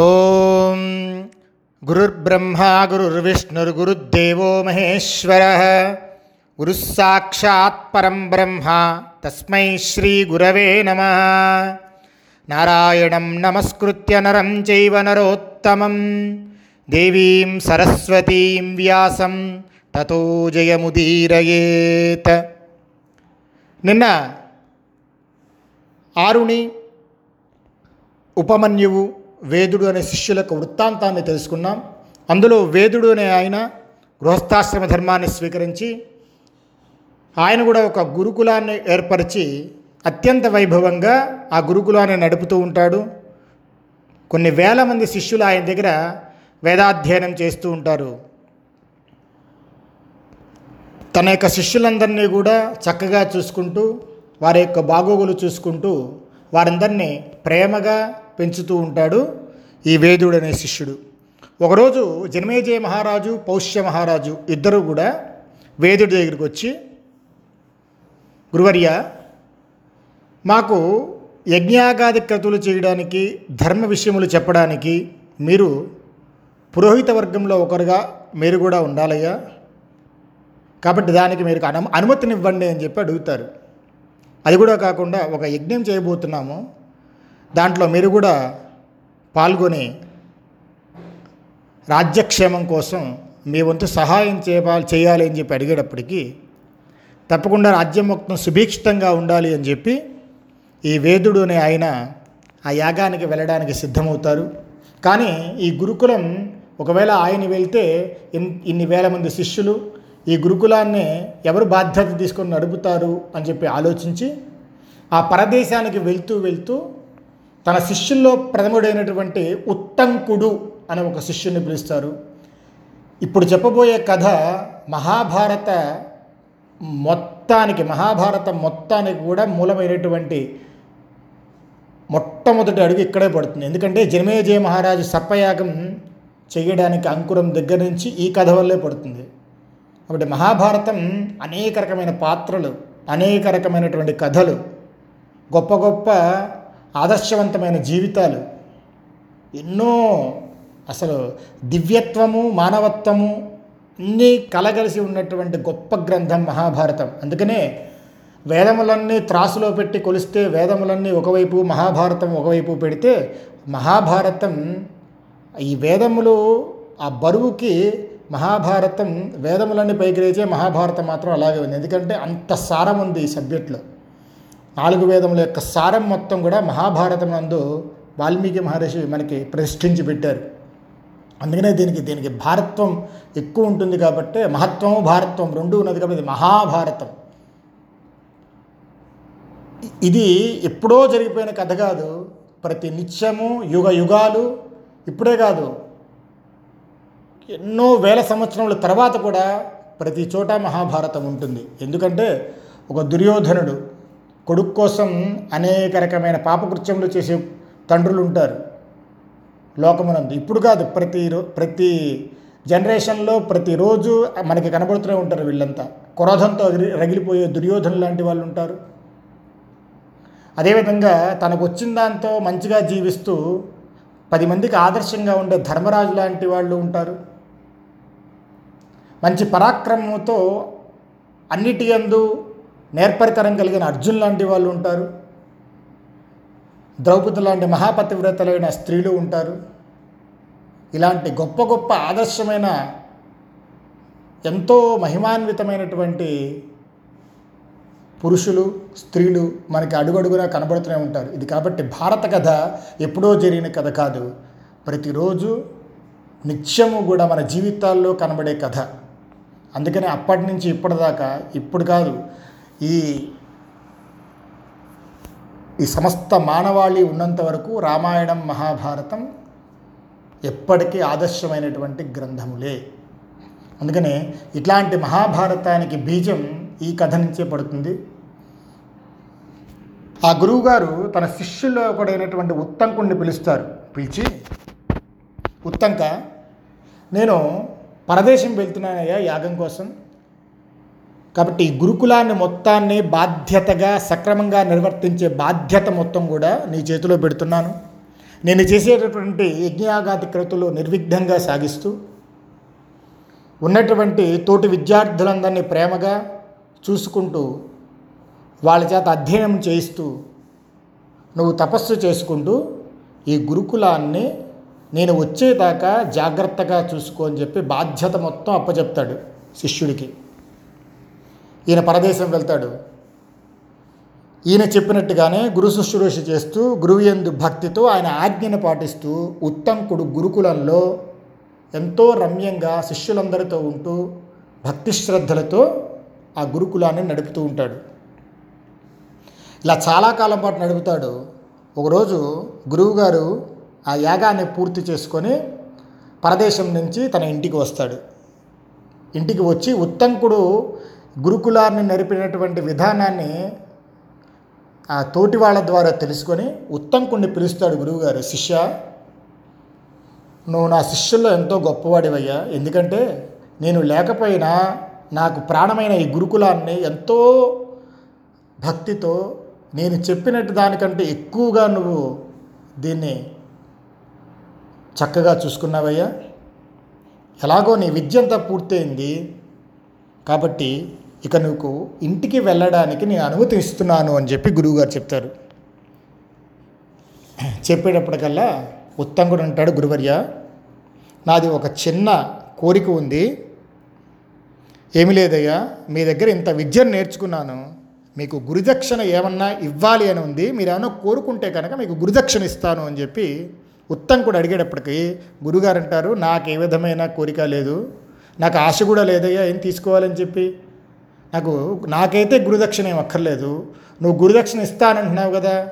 ఓం గురుర్బ్రహ్మా గురుర్విష్ణుర్గురుదేవో మహేశ్వర గురుస్సాక్షాత్ పరం బ్రహ్మ తస్మై శ్రీ గురవే నమ నారాయణం నమస్కృత్య నరం చైవ నరోత్తమం దేవీం సరస్వతీం వ్యాసం తతో జయముదీరయేత్ నిన్న ఆరుని ఉపమన్యువు వేదుడు అనే శిష్యుల యొక్క వృత్తాంతాన్ని తెలుసుకున్నాం. అందులో వేదుడు అనే ఆయన గృహస్థాశ్రమ ధర్మాన్ని స్వీకరించి ఆయన కూడా ఒక గురుకులాన్ని ఏర్పరిచి అత్యంత వైభవంగా ఆ గురుకులాన్ని నడుపుతూ ఉంటాడు. కొన్ని వేల మంది శిష్యులు ఆయన దగ్గర వేదాధ్యయనం చేస్తూ ఉంటారు. తన యొక్క శిష్యులందరినీ కూడా చక్కగా చూసుకుంటూ వారి యొక్క బాగోగులు చూసుకుంటూ వారందరినీ ప్రేమగా పెంచుతూ ఉంటాడు ఈ వేదుడు అనే శిష్యుడు. ఒకరోజు జనమేజయ మహారాజు పౌష్య మహారాజు ఇద్దరు కూడా వేదుడి దగ్గరికి వచ్చి గురువర్య మాకు యజ్ఞాగాది క్రతులు చేయడానికి ధర్మ విషయములు చెప్పడానికి మీరు పురోహిత వర్గంలో ఒకరుగా మీరు కూడా ఉండాలయ్యా. కాబట్టి దానికి మీరు అను అనుమతినివ్వండి అని చెప్పి అడుగుతారు. అది కూడా కాకుండా ఒక యజ్ఞం చేయబోతున్నాము. దాంట్లో మీరు కూడా పాల్గొని రాజ్యక్షేమం కోసం మీ వంతు సహాయం చేయాలి చేయాలి అని చెప్పి అడిగేటప్పటికీ తప్పకుండా రాజ్యం మొత్తం సుభిక్షితంగా ఉండాలి అని చెప్పి ఈ వేదుడు అనే ఆయన ఆ యాగానికి వెళ్ళడానికి సిద్ధమవుతారు. కానీ ఈ గురుకులం ఒకవేళ ఆయన వెళ్తే ఇన్ని వేల మంది శిష్యులు ఈ గురుకులాన్ని ఎవరు బాధ్యత తీసుకొని నడుపుతారు అని చెప్పి ఆలోచించి ఆ పరదేశానికి వెళ్తూ వెళ్తూ తన శిష్యుల్లో ప్రథముడైనటువంటి ఉత్తంకుడు అనే ఒక శిష్యుని పిలుస్తారు. ఇప్పుడు చెప్పబోయే కథ మహాభారత మొత్తానికి మహాభారత మొత్తానికి కూడా మూలమైనటువంటి మొట్టమొదటి అడుగు ఇక్కడే పడుతుంది. ఎందుకంటే జనమేజయ మహారాజు సర్పయాగం చేయడానికి అంకురం దగ్గర నుంచి ఈ కథ వల్లే పడుతుంది. కాబట్టి మహాభారతం అనేక రకమైన పాత్రలు అనేక రకమైనటువంటి కథలు గొప్ప గొప్ప ఆదర్శవంతమైన జీవితాలు. ఎన్నో అసలు దివ్యత్వము మానవత్వము అన్నీ కలగలిసి ఉన్నటువంటి గొప్ప గ్రంథం మహాభారతం. అందుకనే వేదములన్నీ త్రాసులో పెట్టి కొలిస్తే వేదములన్నీ ఒకవైపు మహాభారతం ఒకవైపు పెడితే మహాభారతం ఈ వేదములు ఆ బరువుకి మహాభారతం వేదములన్నీ పైకి లేచే మహాభారతం మాత్రం అలాగే ఉంది. ఎందుకంటే అంత సారం ఉంది ఈ సబ్జెక్ట్లో. నాలుగు వేదముల యొక్క సారం మొత్తం కూడా మహాభారతం నందు వాల్మీకి మహర్షి మనకి ప్రతిష్ఠించి పెట్టారు. అందుకనే దీనికి దీనికి భారత్వం ఎక్కువ ఉంటుంది కాబట్టి మహత్వము భారత్వం రెండు ఉన్నది కాబట్టి ఇది మహాభారతం. ఇది ఎప్పుడో జరిగిపోయిన కథ కాదు. ప్రతి నిత్యము యుగ యుగాలు ఇప్పుడే కాదు. ఎన్నో వేల సంవత్సరముల తర్వాత కూడా ప్రతి చోట మహాభారతం ఉంటుంది. ఎందుకంటే ఒక దుర్యోధనుడు కొడుకు కోసం అనేక రకమైన పాపకృత్యములు చేసే తండ్రులు ఉంటారు లోకమునందు. ఇప్పుడు కాదు ప్రతి రో ప్రతి జనరేషన్లో ప్రతిరోజు మనకి కనబడుతూనే ఉంటారు వీళ్ళంతా. క్రోధంతో రగిలిపోయే దుర్యోధన లాంటి వాళ్ళు ఉంటారు అదేవిధంగా తనకు వచ్చిన దాంతో మంచిగా జీవిస్తూ పది మందికి ఆదర్శంగా ఉండే ధర్మరాజు లాంటి వాళ్ళు ఉంటారు. మంచి పరాక్రమంతో అన్నిటి యందు నేర్పరితనం కలిగిన అర్జున్ లాంటి వాళ్ళు ఉంటారు. ద్రౌపది లాంటి మహాపతివ్రతలైన స్త్రీలు ఉంటారు. ఇలాంటి గొప్ప గొప్ప ఆదర్శమైన ఎంతో మహిమాన్వితమైనటువంటి పురుషులు స్త్రీలు మనకి అడుగడుగునా కనబడుతూనే ఉంటారు. ఇది కాబట్టి భారత కథ ఎప్పుడో జరిగిన కథ కాదు. ప్రతిరోజు నిత్యము కూడా మన జీవితాల్లో కనబడే కథ. అందుకనే అప్పటి నుంచి ఇప్పటిదాకా ఇప్పుడు కాదు ఈ ఈ సమస్త మానవాళి ఉన్నంత వరకు రామాయణం మహాభారతం ఎప్పటికీ ఆదర్శమైనటువంటి గ్రంథములే. అందుకనే ఇట్లాంటి మహాభారతానికి బీజం ఈ కథ నుంచే పడుతుంది. ఆ గురువుగారు తన శిష్యుల్లో ఒకడైనటువంటి ఉత్తంకుణ్ణి పిలుస్తారు. పిలిచి ఉత్తంక నేను పరదేశం వెళ్తున్నానయ్యా యాగం కోసం. కాబట్టి గురుకులాన్ని మొత్తాన్ని బాధ్యతగా సక్రమంగా నిర్వర్తించే బాధ్యత మొత్తం కూడా నీ చేతిలో పెడుతున్నాను. నేను చేసేటటువంటి యజ్ఞయాగాది క్రతులు నిర్విఘ్నంగా సాగిస్తూ ఉన్నటువంటి తోటి విద్యార్థులందరినీ ప్రేమగా చూసుకుంటూ వాళ్ళ చేత అధ్యయనం చేయిస్తూ నువ్వు తపస్సు చేసుకుంటూ ఈ గురుకులాన్ని నేను వచ్చేదాకా జాగ్రత్తగా చూసుకో అని చెప్పి బాధ్యత మొత్తం అప్పచెప్తాడు శిష్యుడికి. ఈయన పరదేశం వెళ్తాడు. ఈయన చెప్పినట్టుగానే గురు శుశ్రూష చేస్తూ గురువుయందు భక్తితో ఆయన ఆజ్ఞను పాటిస్తూ ఉత్తంకుడు గురుకులంలో ఎంతో రమ్యంగా శిష్యులందరితో ఉంటూ భక్తి శ్రద్ధలతో ఆ గురుకులాన్ని నడుపుతూ ఉంటాడు. ఇలా చాలా కాలం పాటు నడుపుతాడు. ఒకరోజు గురువుగారు ఆ యాగాన్ని పూర్తి చేసుకొని పరదేశం నుంచి తన ఇంటికి వస్తాడు. ఇంటికి వచ్చి ఉత్తంకుడు గురుకులాన్ని నడిపినటువంటి విధానాన్ని ఆ తోటి వాళ్ళ ద్వారా తెలుసుకొని ఉత్తంకుణ్ణి పిలుస్తాడు గురువుగారు శిష్య నువ్వు నా శిష్యుల్లో ఎంతో గొప్పవాడివయ్యా. ఎందుకంటే నేను లేకపోయినా నాకు ప్రాణమైన ఈ గురుకులాన్ని ఎంతో భక్తితో నేను చెప్పినట్టు దానికంటే ఎక్కువగా నువ్వు దీన్ని చక్కగా చూసుకున్నావయ్యా. ఎలాగో నీ విద్యంతా పూర్తయింది కాబట్టి ఇక నువ్వు ఇంటికి వెళ్ళడానికి నేను అనుమతి ఇస్తున్నాను అని చెప్పి గురువుగారు చెప్తారు. చెప్పేటప్పటికల్లా ఉత్తంగుడు అంటాడు గురువర్య నాది ఒక చిన్న కోరిక ఉంది. ఏమి లేదయ్యా మీ దగ్గర ఇంత విద్యను నేర్చుకున్నాను. మీకు గురుదక్షిణ ఏమన్నా ఇవ్వాలి అని ఉంది మీరేమన్నా కోరుకుంటే కనుక మీకు గురుదక్షిణ ఇస్తాను అని చెప్పి ఉత్తంకుడు అడిగేటప్పటికి గురుగారు అంటారు నాకు ఏ విధమైన కోరిక లేదు. నాకు ఆశ కూడా లేదయ్యా ఏం తీసుకోవాలని చెప్పి. నాకు నాకైతే గురుదక్షిణ ఏం అక్కర్లేదు. నువ్వు గురుదక్షిణ ఇస్తానంటున్నావు కదా.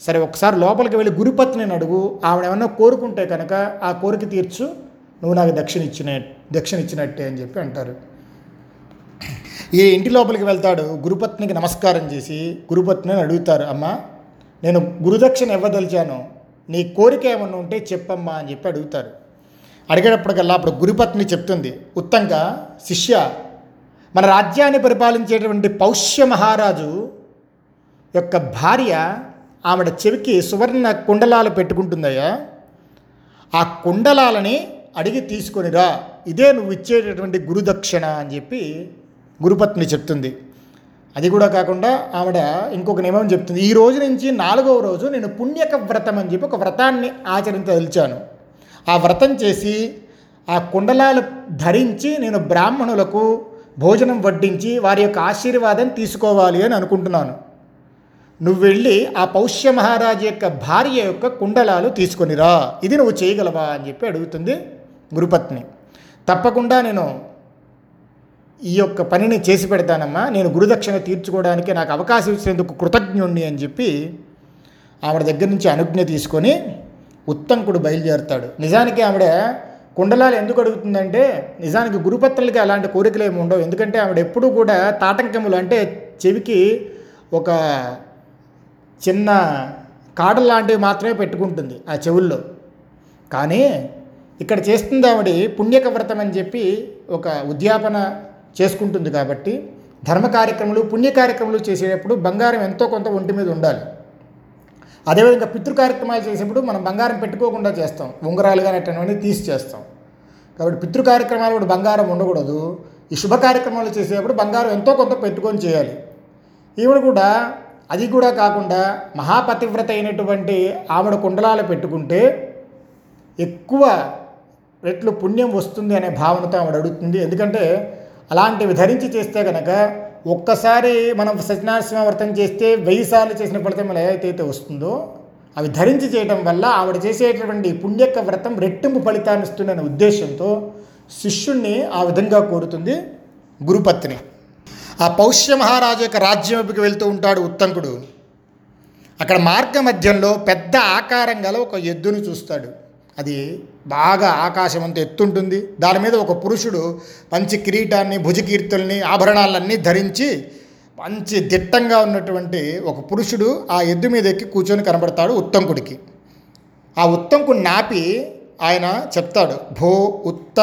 సరే ఒకసారి లోపలికి వెళ్ళి గురుపత్నిని అడుగు. ఆవిడ ఏమన్నా కోరుకుంటే కనుక ఆ కోరిక తీర్చు. నువ్వు నాకు దక్షిణ ఇచ్చిన దక్షిణ ఇచ్చినట్టే అని చెప్పి అంటారు. ఈ ఇంటి లోపలికి వెళ్తాడు. గురుపత్నికి నమస్కారం చేసి గురుపత్నిని అడుగుతారు అమ్మ నేను గురుదక్షిణ ఇవ్వదలిచాను. నీ కోరిక ఏమన్నా ఉంటే చెప్పమ్మా అని చెప్పి అడుగుతారు. అడిగేటప్పటికల్లా అప్పుడు గురుపత్ని చెప్తుంది ఉత్తంగా శిష్య మన రాజ్యాన్ని పరిపాలించేటువంటి పౌష్య మహారాజు యొక్క భార్య ఆవిడ చెవికి సువర్ణ కుండలాలు పెట్టుకుంటుందయ్యా. ఆ కుండలాలని అడిగి తీసుకొనిరా ఇదే నువ్వు ఇచ్చేటటువంటి గురుదక్షిణ అని చెప్పి గురుపత్ని చెప్తుంది. అది కూడా కాకుండా ఆవిడ ఇంకొక నియమం చెప్తుంది ఈ రోజు నుంచి నాలుగవ రోజు నేను పుణ్యక వ్రతం అని చెప్పి ఒక వ్రతాన్ని ఆచరించదలిచాను ఆ వ్రతం చేసి ఆ కుండలాలు ధరించి నేను బ్రాహ్మణులకు భోజనం వడ్డించి వారి యొక్క ఆశీర్వాదం తీసుకోవాలి అని అనుకుంటున్నాను. నువ్వు వెళ్ళి ఆ పౌష్య మహారాజు యొక్క భార్య యొక్క కుండలాలు తీసుకొనిరా ఇది నువ్వు చేయగలవా అని చెప్పి అడుగుతుంది గురుపత్ని. తప్పకుండా నేను ఈ యొక్క పనిని చేసి పెడతానమ్మా. నేను గురుదక్షిణ తీర్చుకోవడానికి నాకు అవకాశం ఇచ్చినందుకు కృతజ్ఞుణ్ణి అని చెప్పి ఆవిడ దగ్గర నుంచి అనుజ్ఞ తీసుకొని ఉత్తంకుడు బయలుదేరుతాడు. నిజానికి ఆవిడ కుండలాలు ఎందుకు అడుగుతుందంటే నిజానికి గురుపత్రులకి అలాంటి కోరికలు ఏమి ఉండవు. ఎందుకంటే ఆవిడ ఎప్పుడూ కూడా తాటంకములు అంటే చెవికి ఒక చిన్న కాడలు లాంటివి మాత్రమే పెట్టుకుంటుంది ఆ చెవుల్లో. కానీ ఇక్కడ చేస్తుంది ఆవిడ పుణ్యక వ్రతం అని చెప్పి ఒక ఉద్యాపన చేసుకుంటుంది కాబట్టి ధర్మ కార్యక్రమాలు పుణ్య కార్యక్రమాలు చేసేటప్పుడు బంగారం ఎంతో కొంత ఒంటి మీద ఉండాలి. అదేవిధంగా పితృ కార్యక్రమాలు చేసేప్పుడు మనం బంగారం పెట్టుకోకుండా చేస్తాం. ఉంగరాలు కానీ అటువంటివన్నీ తీసి చేస్తాం. కాబట్టి పితృ కార్యక్రమాలు కూడా బంగారం ఉండకూడదు. ఈ శుభ కార్యక్రమాలు చేసేటప్పుడు బంగారం ఎంతో కొంత పెట్టుకొని చేయాలి. ఈవిడ కూడా అది కూడా కాకుండా మహాపతివ్రత అయినటువంటి ఆవిడ కుండలాలు పెట్టుకుంటే ఎక్కువ రెట్లు పుణ్యం వస్తుంది అనే భావనతో ఆవిడ అడుగుతుంది. ఎందుకంటే అలాంటివి ధరించి చేస్తే కనుక ఒక్కసారి మనం సత్యనారాయణ వ్రతం చేస్తే వెయ్యి సార్లు చేసిన ఫలితం ఏదైతే వస్తుందో అవి ధరించి చేయడం వల్ల ఆవిడ చేసేటటువంటి పుణ్యక వ్రతం రెట్టింపు ఫలితాన్ని ఇస్తుందనే ఉద్దేశంతో శిష్యుణ్ణి ఆ విధంగా కోరుతుంది గురుపత్ని. ఆ పౌష్య మహారాజు యొక్క రాజ్యం వైపుకి వెళ్తూ ఉంటాడు ఉత్తంకుడు. అక్కడ మార్గ మధ్యంలో పెద్ద ఆకారం గల ఒక ఎద్దును చూస్తాడు. అది బాగా ఆకాశం అంత ఎత్తుంటుంది. దాని మీద ఒక పురుషుడు మంచి కిరీటాన్ని భుజకీర్తుల్ని ఆభరణాలన్నీ ధరించి మంచి దిట్టంగా ఉన్నటువంటి ఒక పురుషుడు ఆ ఎద్దు మీద ఎక్కి కూర్చొని కనబడతాడు ఉత్తంకుడికి. ఆ ఉత్తంకుడు నాపి ఆయన చెప్తాడు భో ఉత్త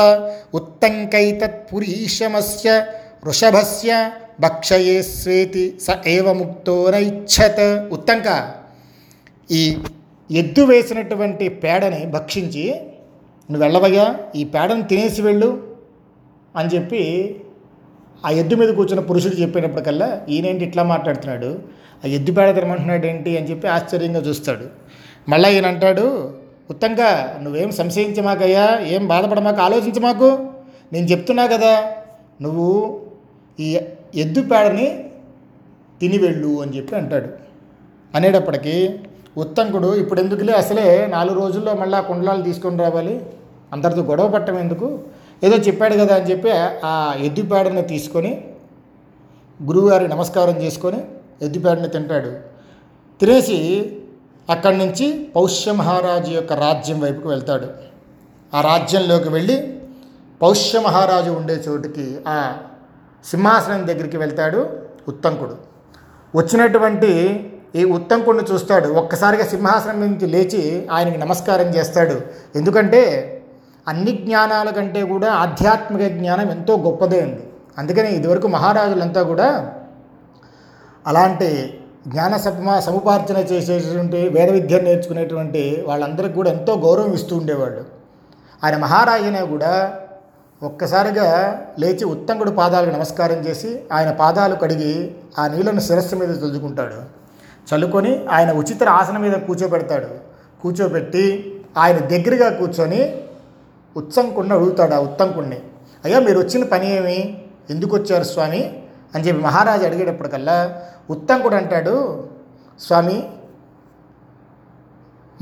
ఉత్తంకైతత్పురీషమస్య వృషభస్య భక్షయే స్వేతి స ఏవముక్తో నైచ్ఛత్. ఉత్తంక ఈ ఎద్దు వేసినటువంటి పేడని భక్షించి నువ్వు వెళ్ళవయ్యా ఈ పేడను తినేసి వెళ్ళు అని చెప్పి ఆ ఎద్దు మీద కూర్చున్న పురుషుడు చెప్పేటప్పటికల్లా ఈయనేంటి ఇట్లా మాట్లాడుతున్నాడు? ఆ ఎద్దు పేడ తినమంటున్నాడు ఏంటి అని చెప్పి ఆశ్చర్యంగా చూస్తాడు. మళ్ళీ ఈయన అంటాడు ఉత్తంగా నువ్వేం సంశయించమాకయ్యా ఏం బాధపడమాకు ఆలోచించమాకు నేను చెప్తున్నా కదా నువ్వు ఈ ఎద్దు పేడని తిని వెళ్ళు అని చెప్పి అంటాడు. అనేటప్పటికీ ఉత్తంకుడు ఇప్పుడు ఎందుకులే అసలే నాలుగు రోజుల్లో మళ్ళీ ఆ కుండలాలు తీసుకొని రావాలి. అందరితో గొడవ పట్టడం ఎందుకు? ఏదో చెప్పాడు కదా అని చెప్పి ఆ ఎద్దుపేడని తీసుకొని గురువుగారి నమస్కారం చేసుకొని ఎద్దుపేడని తింటాడు. తినేసి అక్కడి నుంచి పౌష్య మహారాజు యొక్క రాజ్యం వైపుకు వెళ్తాడు. ఆ రాజ్యంలోకి వెళ్ళి పౌష్య మహారాజు ఉండే చోటుకి ఆ సింహాసనం దగ్గరికి వెళ్తాడు ఉత్తంకుడు. వచ్చినటువంటి ఈ ఉత్తంకుడిని చూస్తాడు. ఒక్కసారిగా సింహాసనం నుంచి లేచి ఆయనకి నమస్కారం చేస్తాడు. ఎందుకంటే అన్ని జ్ఞానాల కంటే కూడా ఆధ్యాత్మిక జ్ఞానం ఎంతో గొప్పదే ఉంది అందుకని ఇదివరకు మహారాజులంతా కూడా అలాంటి జ్ఞాన సమ సముపార్జన చేసేటువంటి వేద విద్యను నేర్చుకునేటువంటి వాళ్ళందరికీ కూడా ఎంతో గౌరవం ఇస్తూ ఉండేవాళ్ళు. ఆయన మహారాజునే కూడా ఒక్కసారిగా లేచి ఉత్తంగుడు పాదాలకు నమస్కారం చేసి ఆయన పాదాలు కడిగి ఆ నీళ్ళను శిరస్సు మీద చల్లుకుంటాడు చల్లుకొని ఆయన ఉచిత ఆసనం మీద కూర్చోబెడతాడు. కూర్చోబెట్టి ఆయన దగ్గరగా కూర్చొని ఉత్సంకుడిని అడుగుతాడు ఆ ఉత్తంకుడిని అయ్యా మీరు వచ్చిన పని ఏమి? ఎందుకు వచ్చారు స్వామి? అని చెప్పి మహారాజు అడిగేటప్పటికల్లా ఉత్తంకుడు అంటాడు స్వామి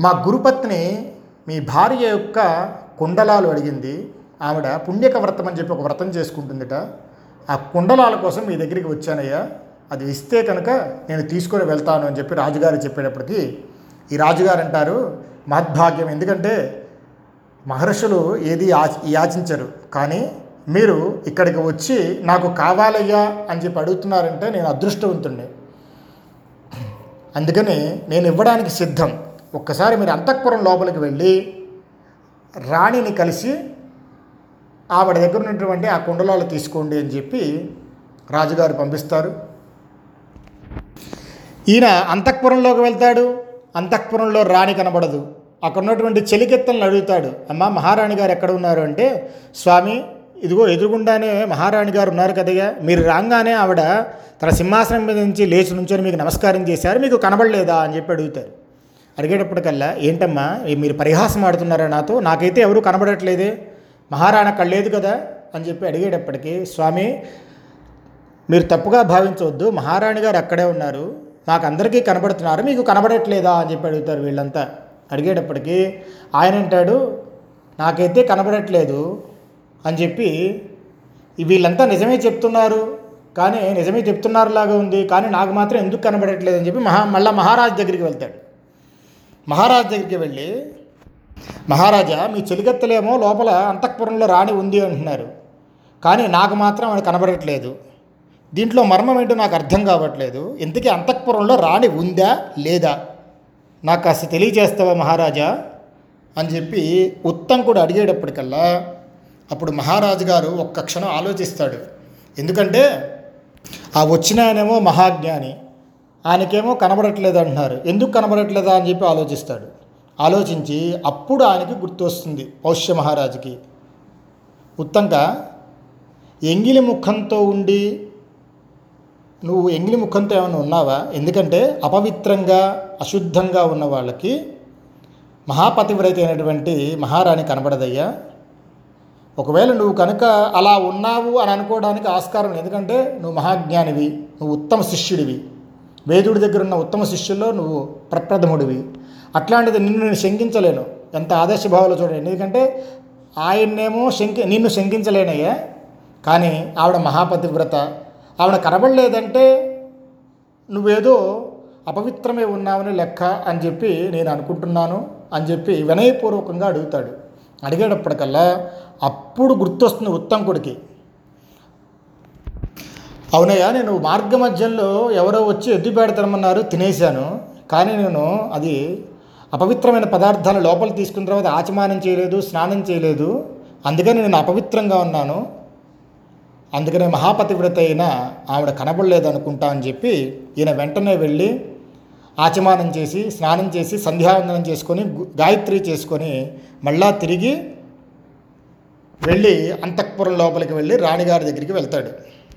మా గురుపత్ని మీ భార్య యొక్క కుండలాలు అడిగింది. ఆవిడ పుణ్యక వ్రతం అని చెప్పి ఒక వ్రతం చేసుకుంటుందిట. ఆ కుండలాల కోసం మీ దగ్గరికి వచ్చానయ్యా. అది ఇస్తే కనుక నేను తీసుకొని వెళ్తాను అని చెప్పి రాజుగారు చెప్పేటప్పటికి ఈ రాజుగారు అంటారు మహద్భాగ్యం. ఎందుకంటే మహర్షులు ఏది యాచించరు. కానీ మీరు ఇక్కడికి వచ్చి నాకు కావాలయ్యా అని చెప్పి అడుగుతున్నారంటే నేను అదృష్టవంతుణ్ణి. అందుకని నేను ఇవ్వడానికి సిద్ధం. ఒక్కసారి మీరు అంతఃపురం లోపలికి వెళ్ళి రాణిని కలిసి ఆవిడ దగ్గర ఉన్నటువంటి ఆ కుండలాలు తీసుకోండి అని చెప్పి రాజుగారు పంపిస్తారు. ఈయన అంతఃపురంలోకి వెళ్తాడు. అంతఃపురంలో రాణి కనబడదు. అక్కడ ఉన్నటువంటి చెలికెత్తలను అడుగుతాడు అమ్మ మహారాణి గారు ఎక్కడ ఉన్నారు? అంటే స్వామి ఇదిగో ఎదురుగుండానే మహారాణి గారు ఉన్నారు కదయ్యా మీరు రాగానే ఆవిడ తన సింహాసనం మీద నుంచి లేచి నుంచొని మీకు నమస్కారం చేశారు మీకు కనబడలేదా? అని చెప్పి అడుగుతారు అడిగేటప్పటికల్లా ఏంటమ్మా మీరు పరిహాసం ఆడుతున్నారా నాతో? నాకైతే ఎవరూ కనబడట్లేదే మహారాణి అక్కడ లేదు కదా? అని చెప్పి అడిగేటప్పటికీ స్వామి మీరు తప్పుగా భావించవద్దు మహారాణి గారు అక్కడే ఉన్నారు నాకు అందరికీ కనబడుతున్నారు మీకు కనబడట్లేదా? అని చెప్పి అడుగుతారు వీళ్ళంతా. అడిగేటప్పటికి ఆయన అంటాడు నాకైతే కనబడట్లేదు అని చెప్పి వీళ్ళంతా నిజమే చెప్తున్నారు. కానీ నిజమే చెప్తున్నారులాగా ఉంది. కానీ నాకు మాత్రం ఎందుకు కనబడట్లేదు అని చెప్పి మహా మళ్ళా మహారాజు దగ్గరికి వెళ్తాడు. మహారాజు దగ్గరికి వెళ్ళి మహారాజా మీ చెలికత్తలేమో లోపల అంతఃపురంలో రాణి ఉంది అంటున్నారు. కానీ నాకు మాత్రం ఆమె కనబడట్లేదు. దీంట్లో మర్మం ఏంటో నాకు అర్థం కావట్లేదు. ఇంతకీ అంతఃపురంలో రాణి ఉందా లేదా? నాకు కాస్త తెలియజేస్తావా మహారాజా? అని చెప్పి ఉత్తంకుడు అడిగేటప్పటికల్లా అప్పుడు మహారాజు గారు ఒక్క క్షణం ఆలోచిస్తాడు. ఎందుకంటే ఆ వచ్చిన ఆయనేమో మహాజ్ఞాని ఆయనకేమో కనబడట్లేదు అంటున్నారు. ఎందుకు కనబడట్లేదా అని చెప్పి ఆలోచిస్తాడు. ఆలోచించి అప్పుడు ఆయనకి గుర్తొస్తుంది పౌష్య మహారాజుకి. ఉత్తంక ఎంగిలి ముఖంతో ఉండి నువ్వు ఎంగిలి ముఖంతో ఏమైనా ఉన్నావా? ఎందుకంటే అపవిత్రంగా అశుద్ధంగా ఉన్న వాళ్ళకి మహాపతివ్రత అయినటువంటి మహారాణి కనబడదయ్యా. ఒకవేళ నువ్వు కనుక అలా ఉన్నావు అని అనుకోవడానికి ఆస్కారం ఎందుకంటే నువ్వు మహాజ్ఞానివి నువ్వు ఉత్తమ శిష్యుడివి. వేదుడి దగ్గర ఉన్న ఉత్తమ శిష్యుల్లో నువ్వు ప్రప్రథముడివి. అట్లాంటిది నిన్ను నేను శంకించలేను. ఎంత ఆదర్శభావాలు చూడండి. ఎందుకంటే ఆయన్నేమో శంకి నిన్ను శంకించలేనయ్యా. కానీ ఆవిడ మహాపతివ్రత ఆవిడ కనబడలేదంటే నువ్వేదో అపవిత్రమే ఉన్నావని లెక్క అని చెప్పి నేను అనుకుంటున్నాను అని చెప్పి వినయపూర్వకంగా అడుగుతాడు. అడిగేటప్పటికల్లా అప్పుడు గుర్తొస్తుంది ఉత్తంకుడికి అవునయ్యా నేను మార్గ మధ్యంలో ఎవరో వచ్చి ఎద్దుపేడ తినమన్నారు తినేశాను. కానీ నేను అది అపవిత్రమైన పదార్థాలు లోపల తీసుకున్న తర్వాత ఆచమానం చేయలేదు స్నానం చేయలేదు. అందుకని నేను అపవిత్రంగా ఉన్నాను. అందుకనే మహాపతివ్రత అయిన ఆవిడ కనబడలేదు అనుకుంటా అని చెప్పి ఈయన వెంటనే వెళ్ళి ఆచమానం చేసి స్నానం చేసి సంధ్యావందనం చేసుకొని గాయత్రి చేసుకొని మళ్ళా తిరిగి వెళ్ళి అంతఃపురం లోపలికి వెళ్ళి రాణిగారి దగ్గరికి వెళ్తాడు.